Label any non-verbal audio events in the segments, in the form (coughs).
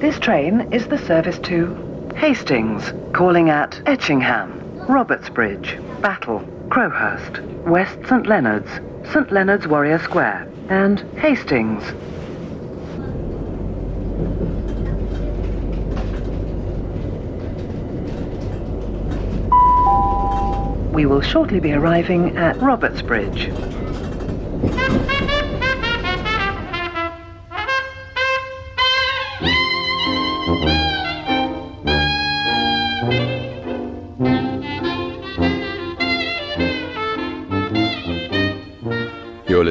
This train is the service to Hastings, calling at Etchingham, Robertsbridge, Battle, Crowhurst, West St Leonard's, St Leonard's Warrior Square, and Hastings. We will shortly be arriving at Robertsbridge.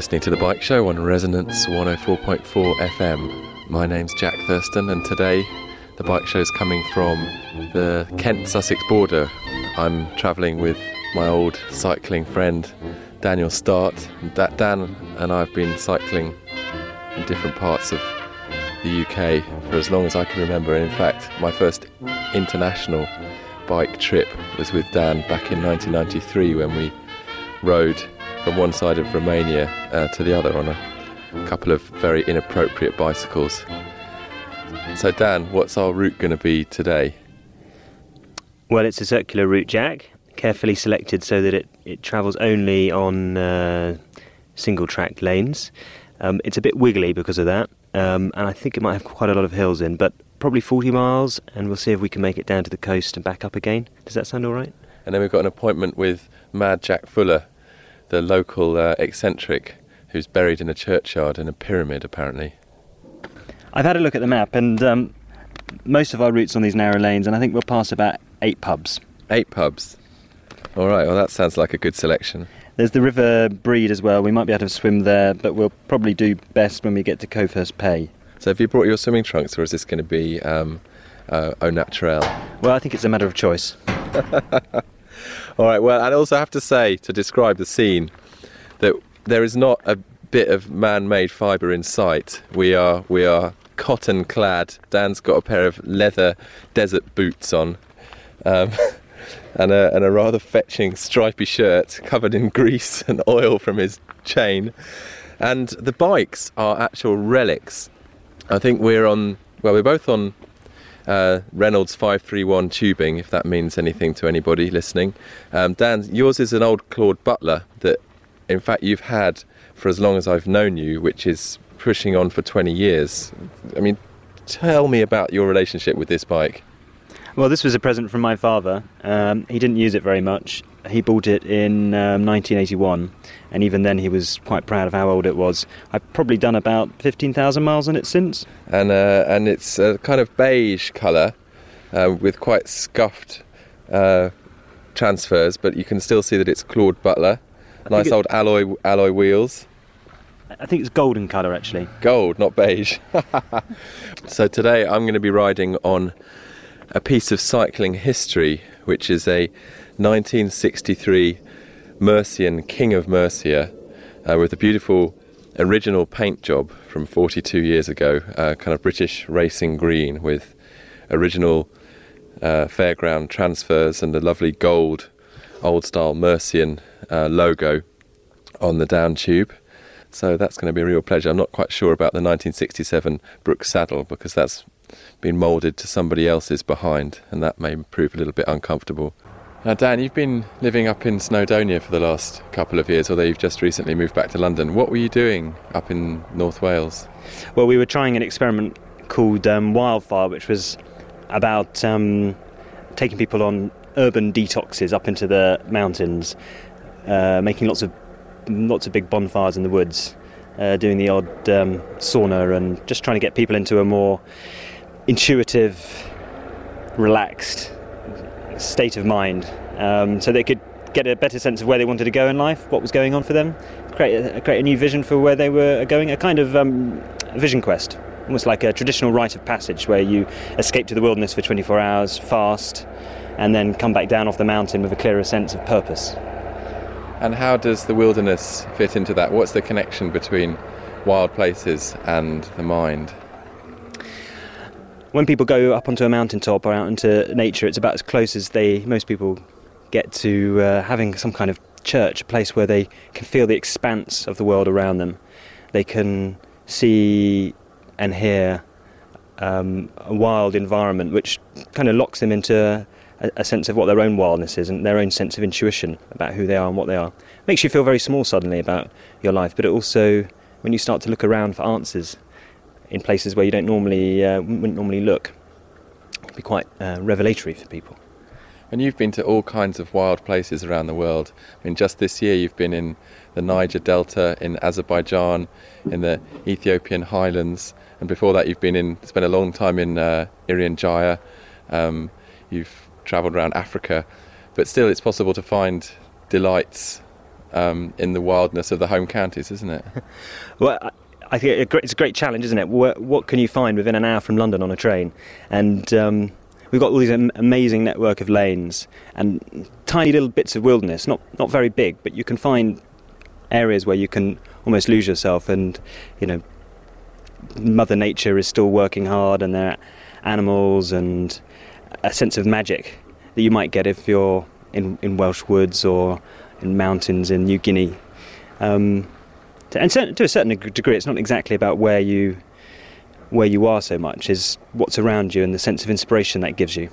Listening to The Bike Show on Resonance 104.4 FM. My name's Jack Thurston, and today the bike show is coming from the Kent Sussex border. I'm travelling with my old cycling friend Daniel Start. Da- Dan and I have been cycling in different parts of the UK for as long as I can remember. And in fact, my first international bike trip was with Dan back in 1993 when we rode from one side of Romania uh, to the other on a couple of very inappropriate bicycles. So, Dan, what's our route going to be today? Well, it's a circular route, Jack, carefully selected so that it, it travels only on uh, single track lanes. Um, it's a bit wiggly because of that, um, and I think it might have quite a lot of hills in, but probably 40 miles, and we'll see if we can make it down to the coast and back up again. Does that sound all right? And then we've got an appointment with Mad Jack Fuller, the local uh, eccentric who's buried in a churchyard in a pyramid, apparently. I've had a look at the map, and um, most of our routes on these narrow lanes, and I think we'll pass about eight pubs. Eight pubs. All right, well, that sounds like a good selection. There's the River Brede as well. We might be able to swim there, but we'll probably do best when we get to Covehurst Bay. So, have you brought your swimming trunks, or is this going to be um, uh, au naturel? Well, I think it's a matter of choice. (laughs) All right, well, I also have to say, to describe the scene, that there is not a bit of man-made fibre in sight. We are we are cotton clad. Dan's got a pair of leather desert boots on, um, (laughs) and a and a rather fetching stripy shirt covered in grease (laughs) and oil from his chain. And the bikes are actual relics. I think we're on. Well, we're both on uh, Reynolds 531 tubing, if that means anything to anybody listening. Um, Dan, yours is an old Claud Butler that, in fact, you've had for as long as I've known you, which is pushing on for 20 years. I mean, tell me about your relationship with this bike. Well, this was a present from my father. Um, he didn't use it very much. He bought it in um, 1981, and even then he was quite proud of how old it was. I've probably done about 15,000 miles on it since. And uh, and it's a kind of beige colour uh, with quite scuffed uh, transfers, but you can still see that it's Claud Butler. Nice old alloy alloy wheels. I think it's golden colour actually. Gold, not beige. (laughs) so today I'm going to be riding on a piece of cycling history, which is a 1963 Mercian King of Mercia uh, with a beautiful original paint job from 42 years ago, uh, kind of British racing green with original uh, fairground transfers and a lovely gold old style Mercian uh, logo on the down tube. So that's going to be a real pleasure. I'm not quite sure about the 1967 Brooks saddle because that's been moulded to somebody else's behind, and that may prove a little bit uncomfortable. Now, Dan, you've been living up in Snowdonia for the last couple of years, although you've just recently moved back to London. What were you doing up in North Wales? Well, we were trying an experiment called um, Wildfire, which was about um, taking people on urban detoxes up into the mountains, uh, making lots of lots of big bonfires in the woods, uh, doing the odd um, sauna, and just trying to get people into a more intuitive, relaxed state of mind, um, so they could get a better sense of where they wanted to go in life, what was going on for them, create a, create a new vision for where they were going, a kind of um, vision quest, almost like a traditional rite of passage where you escape to the wilderness for 24 hours, fast, and then come back down off the mountain with a clearer sense of purpose. And how does the wilderness fit into that? What's the connection between wild places and the mind? When people go up onto a mountaintop or out into nature, it's about as close as they most people get to uh, having some kind of church, a place where they can feel the expanse of the world around them. They can see and hear um, a wild environment, which kind of locks them into a, a, sense of what their own wildness is and their own sense of intuition about who they are and what they are. It Makes you feel very small suddenly about your life, but it also, when you start to look around for answers in places where you don't normally uh, wouldn't normally look, be quite uh, revelatory for people. And you've been to all kinds of wild places around the world. I mean, just this year you've been in the Niger Delta, in Azerbaijan, in the Ethiopian highlands, and before that you've been in, spent a long time in uh, Irian Jaya. Um, you've travelled around Africa, but still it's possible to find delights um, in the wildness of the home counties, isn't it? (laughs) well, I think it's a great challenge, isn't it? What can you find within an hour from London on a train? And um, we've got all these amazing network of lanes and tiny little bits of wilderness, not not very big, but you can find areas where you can almost lose yourself, and you know, Mother Nature is still working hard, and there are animals and a sense of magic that you might get if you're in in Welsh woods or in mountains in New Guinea. Um, and to a certain degree, it's not exactly about where you where you are so much is what's around you and the sense of inspiration that gives you.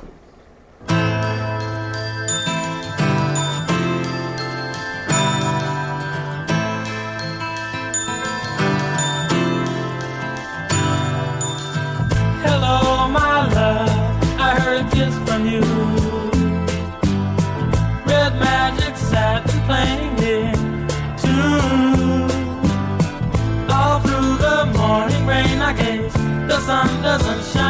sun doesn't shine.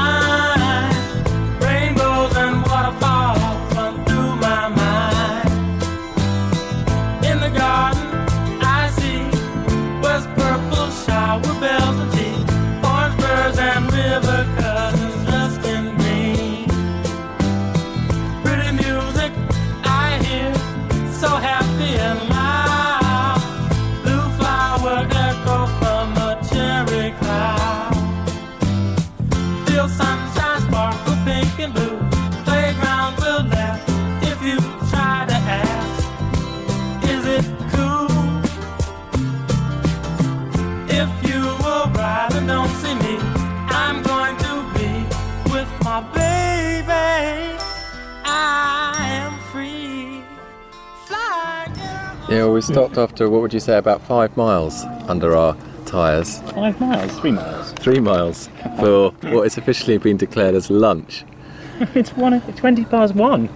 Yeah, we stopped after what would you say about five miles under our tyres. Five miles, three miles. Three miles for what is officially been declared as lunch. (laughs) it's one twenty past one.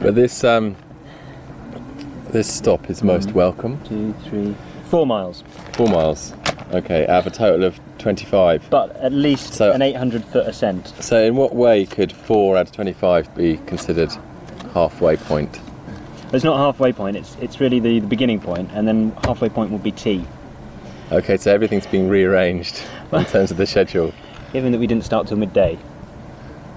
but this um, this stop is most one, welcome. Two, three, four miles. Four miles. Okay, out of a total of 25. But at least so, an 800 foot ascent. So, in what way could 4 out of 25 be considered halfway point? It's not halfway point. It's it's really the, the beginning point, and then halfway point will be tea. Okay, so everything's being rearranged (laughs) in terms of the schedule. Given that we didn't start till midday.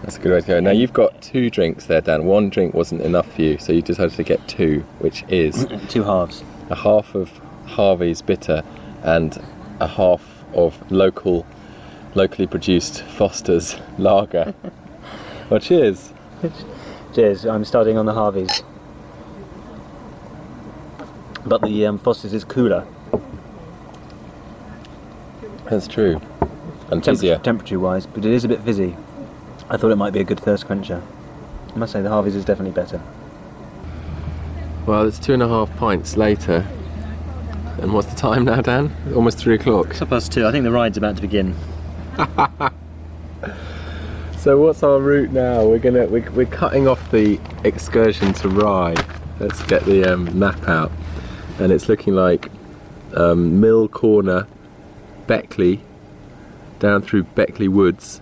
That's a good way to go. Now you've got two drinks there, Dan. One drink wasn't enough for you, so you decided to get two, which is (clears throat) two halves. A half of Harvey's bitter and a half of local, locally produced Foster's (laughs) lager. (laughs) well, cheers. Cheers. I'm starting on the Harveys but the um, Foster's is cooler. That's true. And Temperature, temperature wise, but it is a bit fizzy. I thought it might be a good thirst quencher. I must say the Harvey's is definitely better. Well, it's two and a half pints later. And what's the time now, Dan? Almost three o'clock. It's past two. I think the ride's about to begin. (laughs) so what's our route now? We're gonna we're, we're cutting off the excursion to Rye. Let's get the um, map out and it's looking like um, Mill Corner, Beckley, down through Beckley Woods.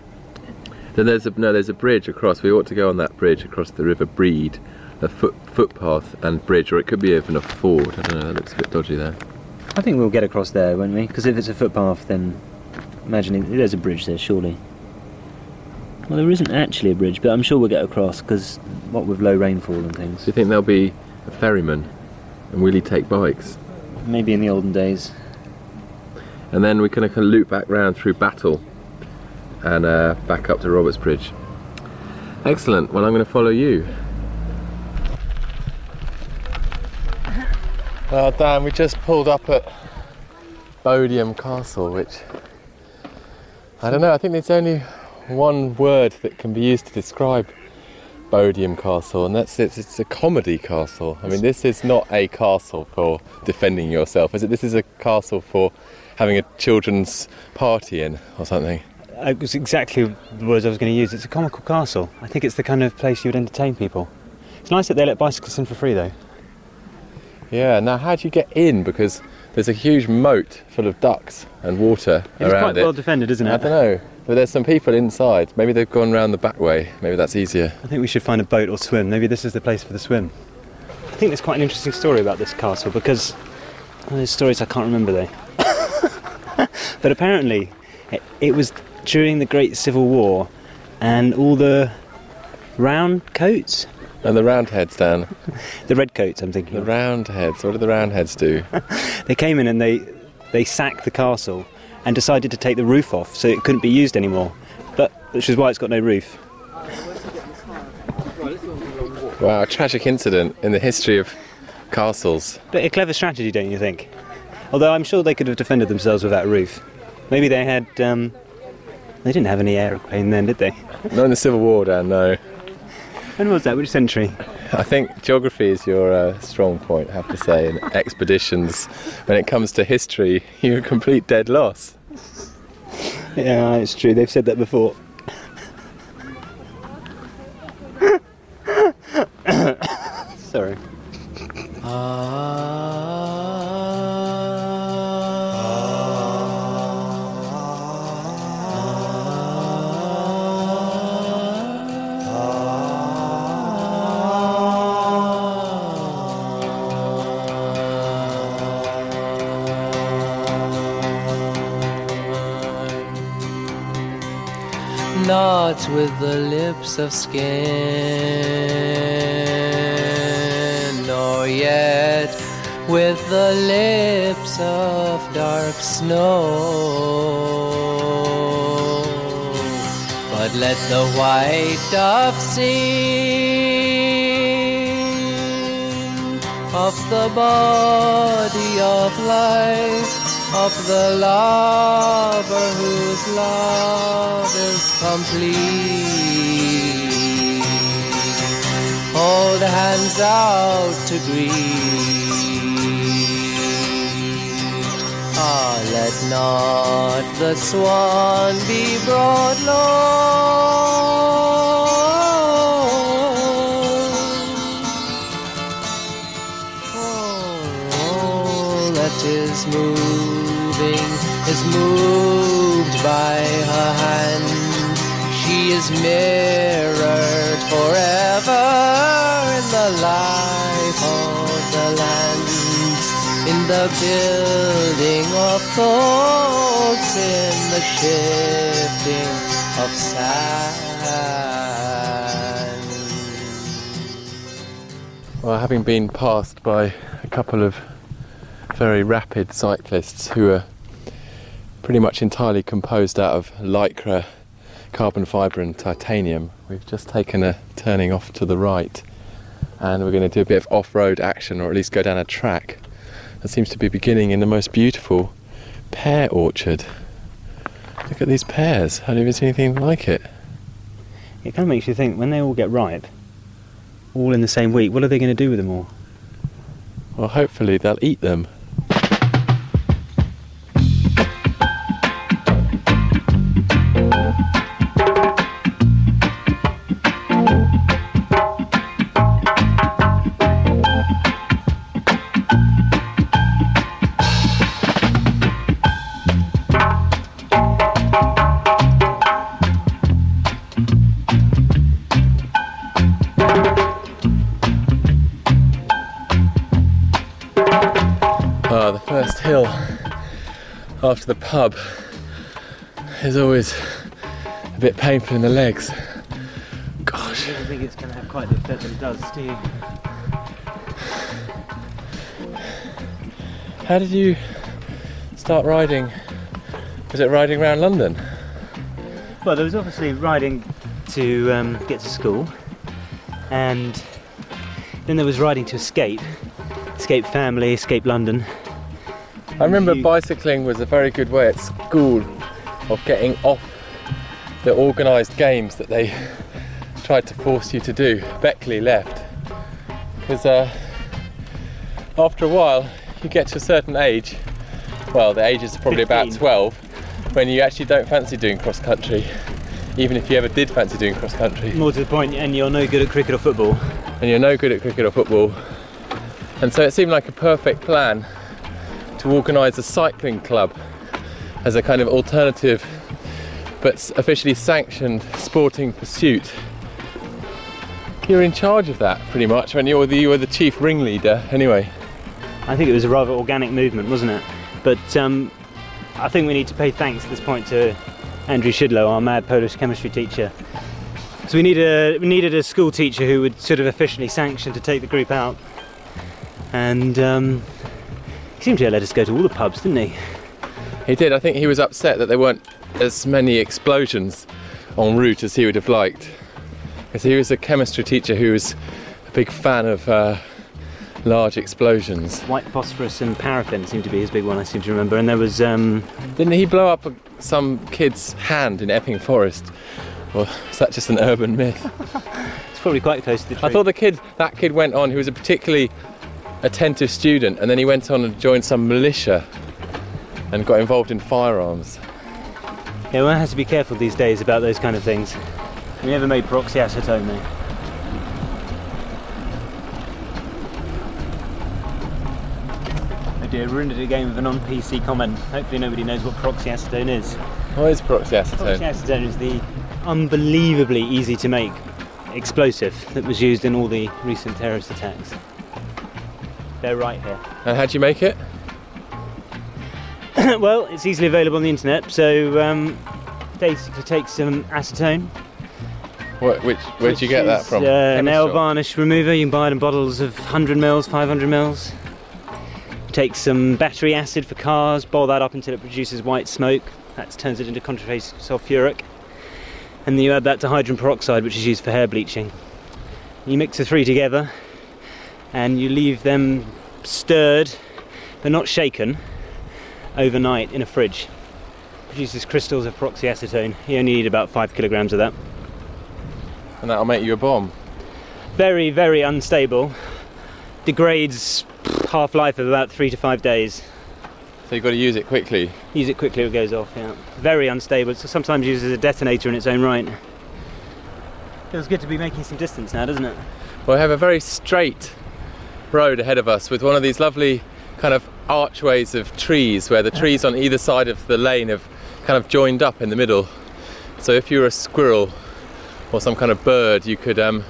Then there's a no, there's a bridge across. We ought to go on that bridge across the River Brede, a foot, footpath and bridge, or it could be even a ford. I don't know. That looks a bit dodgy there. I think we'll get across there, won't we? Because if it's a footpath, then imagining there's a bridge there, surely. Well, there isn't actually a bridge, but I'm sure we'll get across because what with low rainfall and things. Do you think there'll be a ferryman? And will he take bikes? Maybe in the olden days. And then we're going to loop back round through Battle and uh, back up to Robertsbridge. Excellent. Well, I'm going to follow you. Well, Dan, we just pulled up at Bodiam Castle, which I don't know. I think there's only one word that can be used to describe Bodiam Castle, and that's it's, it's a comedy castle. I mean, this is not a castle for defending yourself, is it? This is a castle for having a children's party in or something. Uh, it was exactly the words I was going to use. It's a comical castle. I think it's the kind of place you would entertain people. It's nice that they let bicycles in for free, though. Yeah. Now, how do you get in? Because there's a huge moat full of ducks and water It's around quite well defended, isn't it? I don't know, but there's some people inside. Maybe they've gone round the back way. Maybe that's easier. I think we should find a boat or swim. Maybe this is the place for the swim. I think there's quite an interesting story about this castle because well, there's stories I can't remember though. (laughs) but apparently, it, it was during the Great Civil War, and all the round coats, And the roundheads, Dan. (laughs) the red coats, I'm thinking. The of, roundheads. What do the roundheads do? they came in and they they sacked the castle and decided to take the roof off so it couldn't be used anymore. But which is why it's got no roof. Wow, a tragic incident in the history of castles. But a clever strategy, don't you think? Although I'm sure they could have defended themselves without a roof. Maybe they had. Um, they didn't have any aeroplane then, did they? Not in the Civil War, Dan. No. When was that? Which century? I think geography is your uh, strong point. I have to say, in expeditions, when it comes to history, (laughs) you're a complete dead loss. Yeah, it's true. They've said that before. Lips of skin, nor yet with the lips of dark snow. But let the white dove sing of the body of life of the lover whose love is complete. Hold hands out to greet. Ah, let not the swan be brought low. all that is moving is moved by her hand. She is mirrored forever in the life of the land, in the building of thoughts, in the shifting of sand. Well, having been passed by a couple of very rapid cyclists who are pretty much entirely composed out of lycra, carbon fibre, and titanium, we've just taken a turning off to the right and we're going to do a bit of off road action or at least go down a track that seems to be beginning in the most beautiful pear orchard. Look at these pears, I've never seen anything like it. It kind of makes you think when they all get ripe, all in the same week, what are they going to do with them all? Well, hopefully they'll eat them. Hill after the pub is always a bit painful in the legs. Gosh. I don't think it's going to have quite the effect that it does, do you? How did you start riding? Was it riding around London? Well, there was obviously riding to um, get to school, and then there was riding to escape, escape family, escape London. I remember You- bicycling was a very good way at school of getting off the organised games that they (laughs) tried to force you to do. Beckley left because uh, after a while you get to a certain age. Well, the age is probably about 12 when you actually don't fancy doing cross country, even if you ever did fancy doing cross country, More to the point, and you're no good at cricket or football. and you're no good at cricket or football. And so it seemed like a perfect plan to organise a cycling club as a kind of alternative but officially sanctioned sporting pursuit. You're in charge of that pretty much when you're the, you were the chief ringleader anyway. I think it was a rather organic movement, wasn't it? But um, I think we need to pay thanks at this point to Andrew Shidlow, our mad Polish chemistry teacher. So we, need a, we needed a school teacher who would sort of officially sanction to take the group out. And um, seemed to let us go to all the pubs, didn't he? He did. I think he was upset that there weren't as many explosions en route as he would have liked. Because he was a chemistry teacher who was a big fan of uh, large explosions. White phosphorus and paraffin seemed to be his big one, I seem to remember. And there was, um, Didn't he blow up some kid's hand in Epping Forest? Or is that just an urban myth? (laughs) it's probably quite close to the truth. I thought the kid, that kid went on, who was a particularly attentive student, and then he went on and joined some militia and got involved in firearms. Yeah, one has to be careful these days about those kind of things. We never made peroxyacetone though. Oh dear, ruined it again with a non-PC comment. Hopefully nobody knows what peroxyacetone is. What is peroxyacetone? Peroxyacetone is the unbelievably easy to make explosive that was used in all the recent terrorist attacks. They're right here. And how do you make it? (coughs) well, it's easily available on the internet, so um, basically take some acetone. What, which, where'd you get that from? is, Uh, nail varnish remover. You can buy it in bottles of 100 mils, 500 mils. Take some battery acid for cars, boil that up until it produces white smoke. That turns it into concentrated sulfuric. And then you add that to hydrogen peroxide, which is used for hair bleaching. You mix the three together and you leave them stirred but not shaken overnight in a fridge. Produces crystals of peroxyacetone. You only need about five kilograms of that. And that'll make you a bomb. very, very unstable. Degrades half life of about three to five days. So you've got to use it quickly. Use it quickly, it goes off. Yeah, very unstable. So sometimes used as a detonator in its own right. Feels good to be making some distance now, doesn't it? Well, we have a very straight road ahead of us with one of these lovely kind of archways of trees where the trees on either side of the lane have kind of joined up in the middle. So if you were a squirrel or some kind of bird, you could um,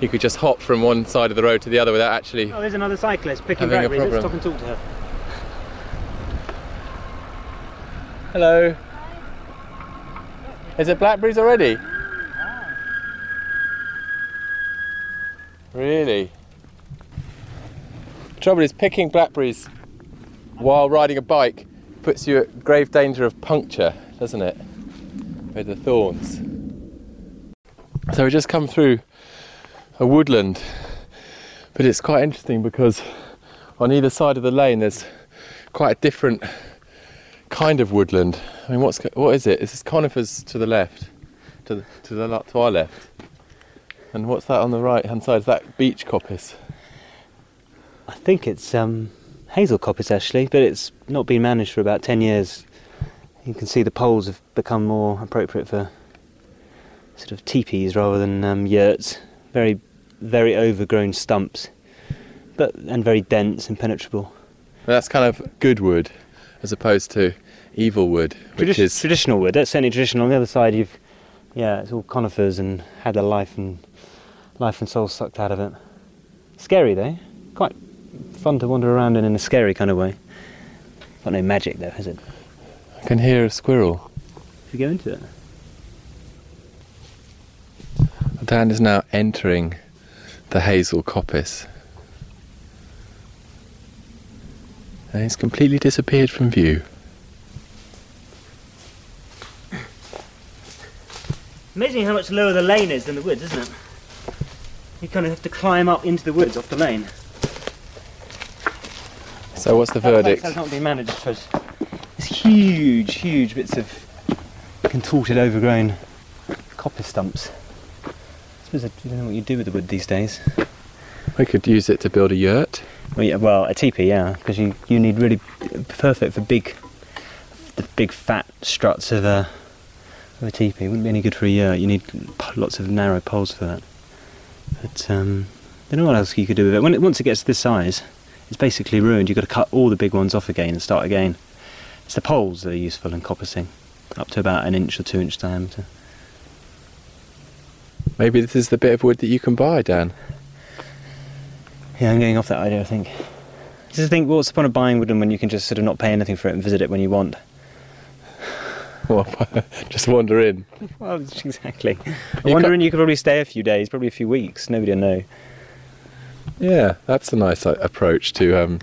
you could just hop from one side of the road to the other without actually. Oh, there's another cyclist picking blackberries. Let's stop and talk to her. (laughs) Hello. Is it blackberries already? Really? The trouble is, picking blackberries while riding a bike puts you at grave danger of puncture, doesn't it? With the thorns. So we just come through a woodland, but it's quite interesting because on either side of the lane there's quite a different kind of woodland. I mean, what's what is it? This is conifers to the left, to the to the to our left. And what's that on the right hand side? Is that beech coppice? I think it's um, hazel coppice actually, but it's not been managed for about 10 years. You can see the poles have become more appropriate for sort of teepees rather than um, yurts. Very, very overgrown stumps, but and very dense and penetrable. That's kind of good wood, as opposed to evil wood, which Tradi- is traditional wood. That's certainly traditional. On the other side, you've yeah, it's all conifers and had their life and life and soul sucked out of it. Scary though, quite fun to wander around in in a scary kind of way. Got no magic though, has it? I can hear a squirrel. If you go into it. Dan is now entering the hazel coppice. And he's completely disappeared from view. Amazing how much lower the lane is than the woods, isn't it? You kind of have to climb up into the woods off the lane. So what's the That verdict? has not been managed because there's huge, huge bits of contorted, overgrown coppice stumps. I suppose I don't know what you do with the wood these days. We could use it to build a yurt. Well, yeah, well, a teepee, yeah, because you, you need really perfect for big, the big fat struts of a of a teepee. Wouldn't be any good for a yurt. You need lots of narrow poles for that. But um, I don't know what else you could do with it. When it, once it gets this size, it's basically ruined. You've got to cut all the big ones off again and start again. It's the poles that are useful in coppicing, up to about an inch or two inch diameter. Maybe this is the bit of wood that you can buy, Dan. Yeah, I'm getting off that idea. I think. Just think, what's the point of buying woodland when you can just sort of not pay anything for it and visit it when you want? Well, (laughs) just wander in. Well, (laughs) exactly. You wondering you could probably stay a few days, probably a few weeks. Nobody will know. Yeah, that's a nice uh, approach to um,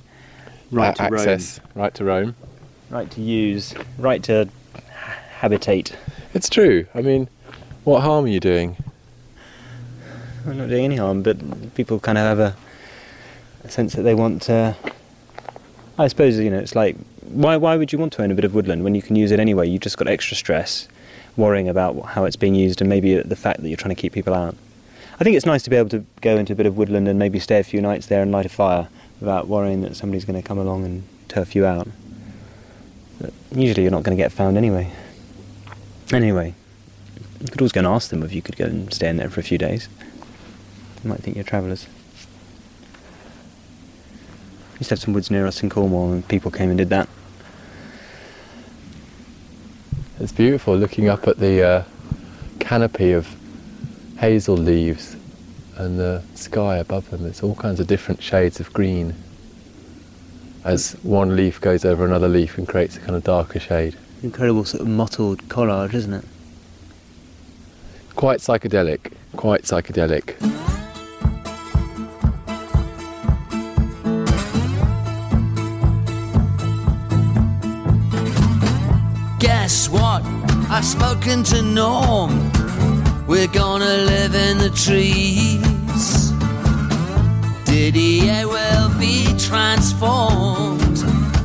Right a- to access. Right to roam. roam, right to use, right to habitate. It's true. I mean, what harm are you doing? I'm not doing any harm, but people kind of have a, a sense that they want to. I suppose you know it's like why why would you want to own a bit of woodland when you can use it anyway? You've just got extra stress, worrying about how it's being used and maybe the fact that you're trying to keep people out. I think it's nice to be able to go into a bit of woodland and maybe stay a few nights there and light a fire without worrying that somebody's going to come along and turf you out. But usually you're not going to get found anyway. Anyway, you could always go and ask them if you could go and stay in there for a few days. You might think you're travellers. We used to have some woods near us in Cornwall, and people came and did that. It's beautiful looking up at the uh, canopy of hazel leaves and the sky above them. It's all kinds of different shades of green as one leaf goes over another leaf and creates a kind of darker shade. Incredible sort of mottled collage, isn't it? Quite psychedelic, quite psychedelic. Guess what? I've spoken to Norm. We're gonna live in the trees. Didier will be transformed.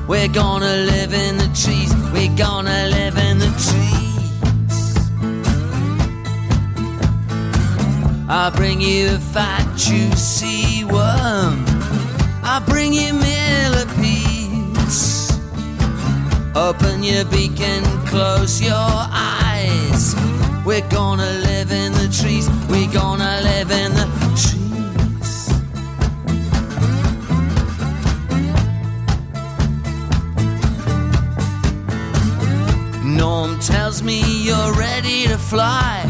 We're gonna live in the trees. We're gonna live in the trees. I'll bring you a fat, juicy worm. I'll bring you millipedes. Open your beak and close your eyes. We're gonna live in the trees. We're gonna live in the trees. Norm tells me you're ready to fly.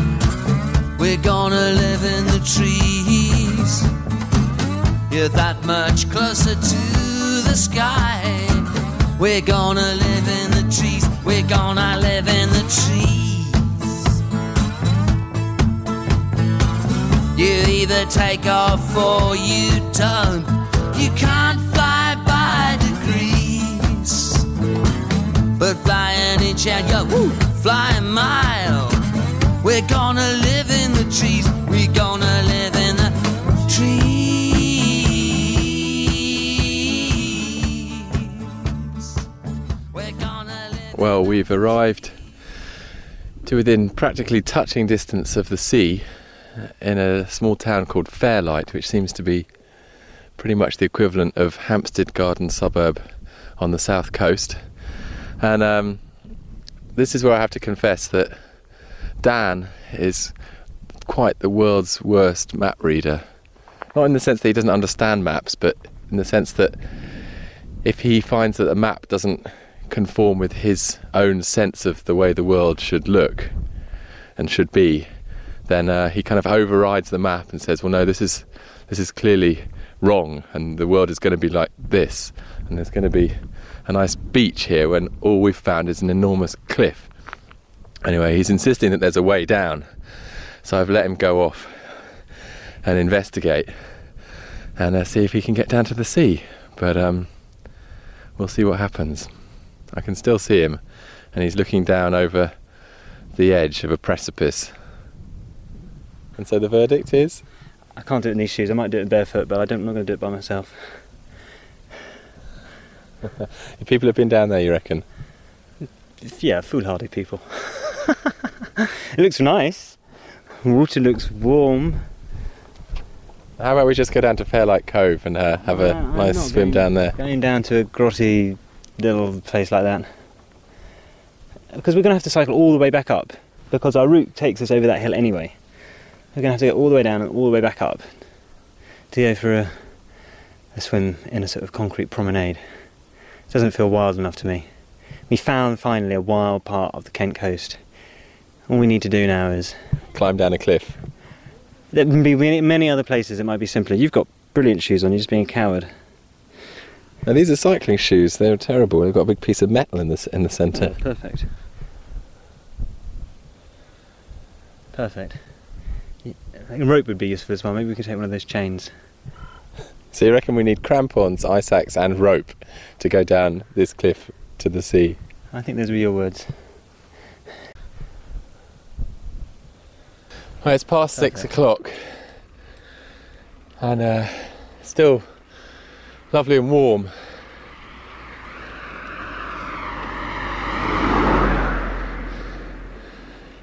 We're gonna live in the trees. You're that much closer to the sky. We're gonna live in the trees. We're gonna live in the trees. You either take off or you don't. You can't fly by degrees. But fly an inch and yo, woo, fly a mile. We're gonna live in the trees. We're gonna live in the trees. Well, we've arrived to within practically touching distance of the sea in a small town called Fairlight, which seems to be pretty much the equivalent of Hampstead Garden suburb on the south coast. And um, this is where I have to confess that Dan is quite the world's worst map reader. Not in the sense that he doesn't understand maps, but in the sense that if he finds that a map doesn't conform with his own sense of the way the world should look and should be, then uh, he kind of overrides the map and says, "Well, no, this is this is clearly wrong, and the world is going to be like this, and there's going to be a nice beach here when all we've found is an enormous cliff." Anyway, he's insisting that there's a way down, so I've let him go off and investigate and uh, see if he can get down to the sea. But um, we'll see what happens. I can still see him, and he's looking down over the edge of a precipice. And so the verdict is I can't do it in these shoes. I might do it barefoot, but I don't, I'm not going to do it by myself. (laughs) if people have been down there, you reckon? Yeah, foolhardy people. (laughs) it looks nice. Water looks warm. How about we just go down to Fairlight Cove and uh, have a I'm nice swim going- down there? Going down to a grotty little place like that. Because we're going to have to cycle all the way back up. Because our route takes us over that hill anyway. We're going to have to go all the way down and all the way back up to go for a, a swim in a sort of concrete promenade. It doesn't feel wild enough to me. We found finally a wild part of the Kent coast. All we need to do now is. Climb down a cliff. There can be many, many other places it might be simpler. You've got brilliant shoes on, you're just being a coward. Now these are cycling shoes. They're terrible. They've got a big piece of metal in the in the centre. perfect. Perfect. Y- I think a rope would be useful as well. Maybe we could take one of those chains. So you reckon we need crampons, ice axe, and rope to go down this cliff to the sea? I think those were your words. Well, it's past six o'clock, and uh, still lovely and warm.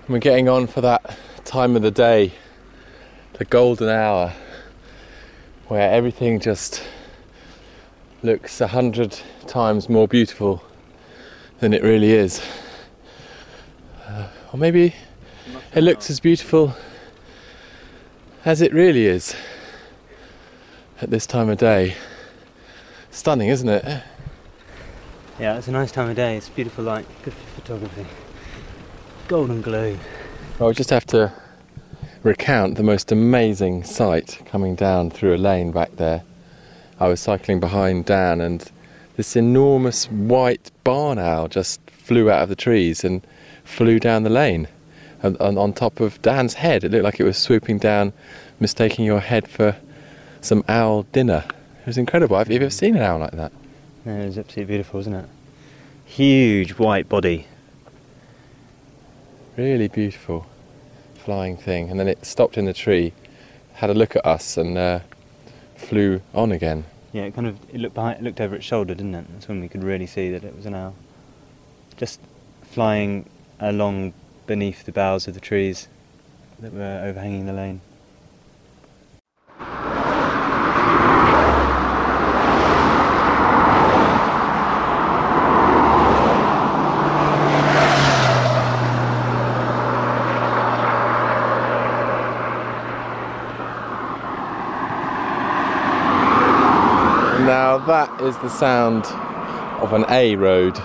We're getting on for that time of the day, the golden hour, where everything just looks a hundred times more beautiful than it really is. Uh, or maybe it looks as beautiful as it really is at this time of day. Stunning, isn't it? Yeah, it's a nice time of day. It's beautiful light, good for photography. Golden glow. Well, we just have to recount the most amazing sight coming down through a lane back there. I was cycling behind Dan, and this enormous white barn owl just flew out of the trees and flew down the lane. And, and on top of Dan's head, it looked like it was swooping down, mistaking your head for some owl dinner. It was incredible. Have you ever seen an owl like that? It was absolutely beautiful, isn't it? Huge white body. Really beautiful flying thing. And then it stopped in the tree, had a look at us, and uh, flew on again. Yeah, it kind of it looked behind, looked over its shoulder, didn't it? That's when we could really see that it was an owl. Just flying along beneath the boughs of the trees that were overhanging the lane. Now that is the sound of an A road,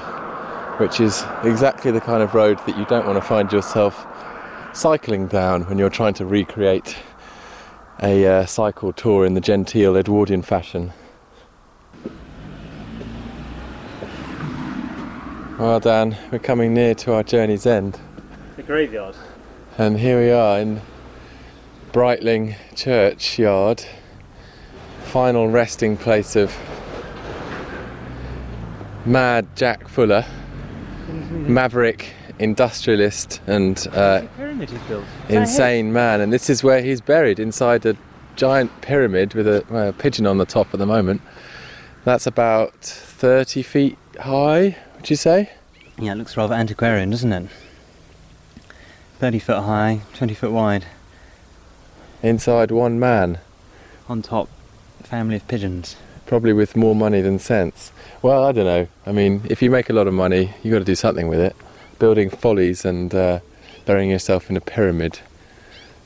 which is exactly the kind of road that you don't want to find yourself cycling down when you're trying to recreate a uh, cycle tour in the genteel Edwardian fashion. Well, Dan, we're coming near to our journey's end, The graveyard. and here we are in Brightling churchyard, final resting place of Mad Jack Fuller, maverick industrialist and uh, pyramid he's built. insane man, and this is where he's buried inside a giant pyramid with a, well, a pigeon on the top at the moment. That's about 30 feet high, would you say? Yeah, it looks rather antiquarian, doesn't it? 30 foot high, 20 foot wide. Inside one man, On top, family of pigeons. Probably with more money than sense. Well, I don't know. I mean, if you make a lot of money, you've got to do something with it. Building follies and uh, burying yourself in a pyramid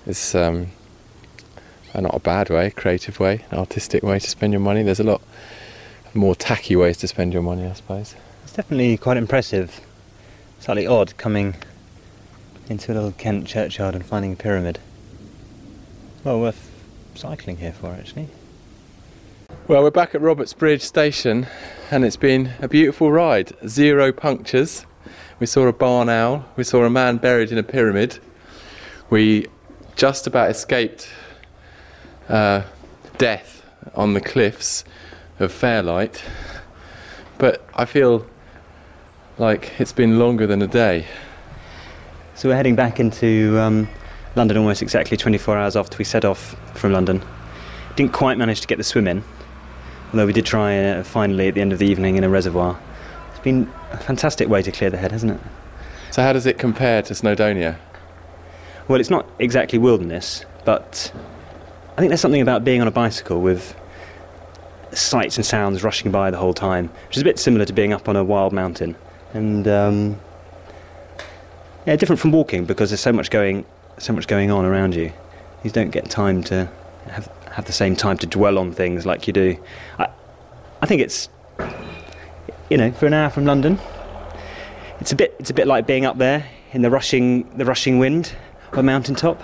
is um, uh, not a bad way, creative way, an artistic way to spend your money. There's a lot more tacky ways to spend your money, I suppose. It's definitely quite impressive. Slightly odd coming into a little Kent churchyard and finding a pyramid. Well worth cycling here for, actually. Well, we're back at Robertsbridge Station, and it's been a beautiful ride. Zero punctures. We saw a barn owl. We saw a man buried in a pyramid. We just about escaped uh, death on the cliffs of Fairlight. But I feel like it's been longer than a day. So we're heading back into um, London almost exactly 24 hours after we set off from London. Didn't quite manage to get the swim in, although we did try uh, finally at the end of the evening in a reservoir. It's been a fantastic way to clear the head, hasn't it? So, how does it compare to Snowdonia? Well, it's not exactly wilderness, but I think there's something about being on a bicycle with sights and sounds rushing by the whole time, which is a bit similar to being up on a wild mountain. And um, yeah, different from walking because there's so much going, so much going on around you. You don't get time to have have the same time to dwell on things like you do. I, I think it's, you know, for an hour from London, it's a bit it's a bit like being up there in the rushing the rushing wind on a mountaintop.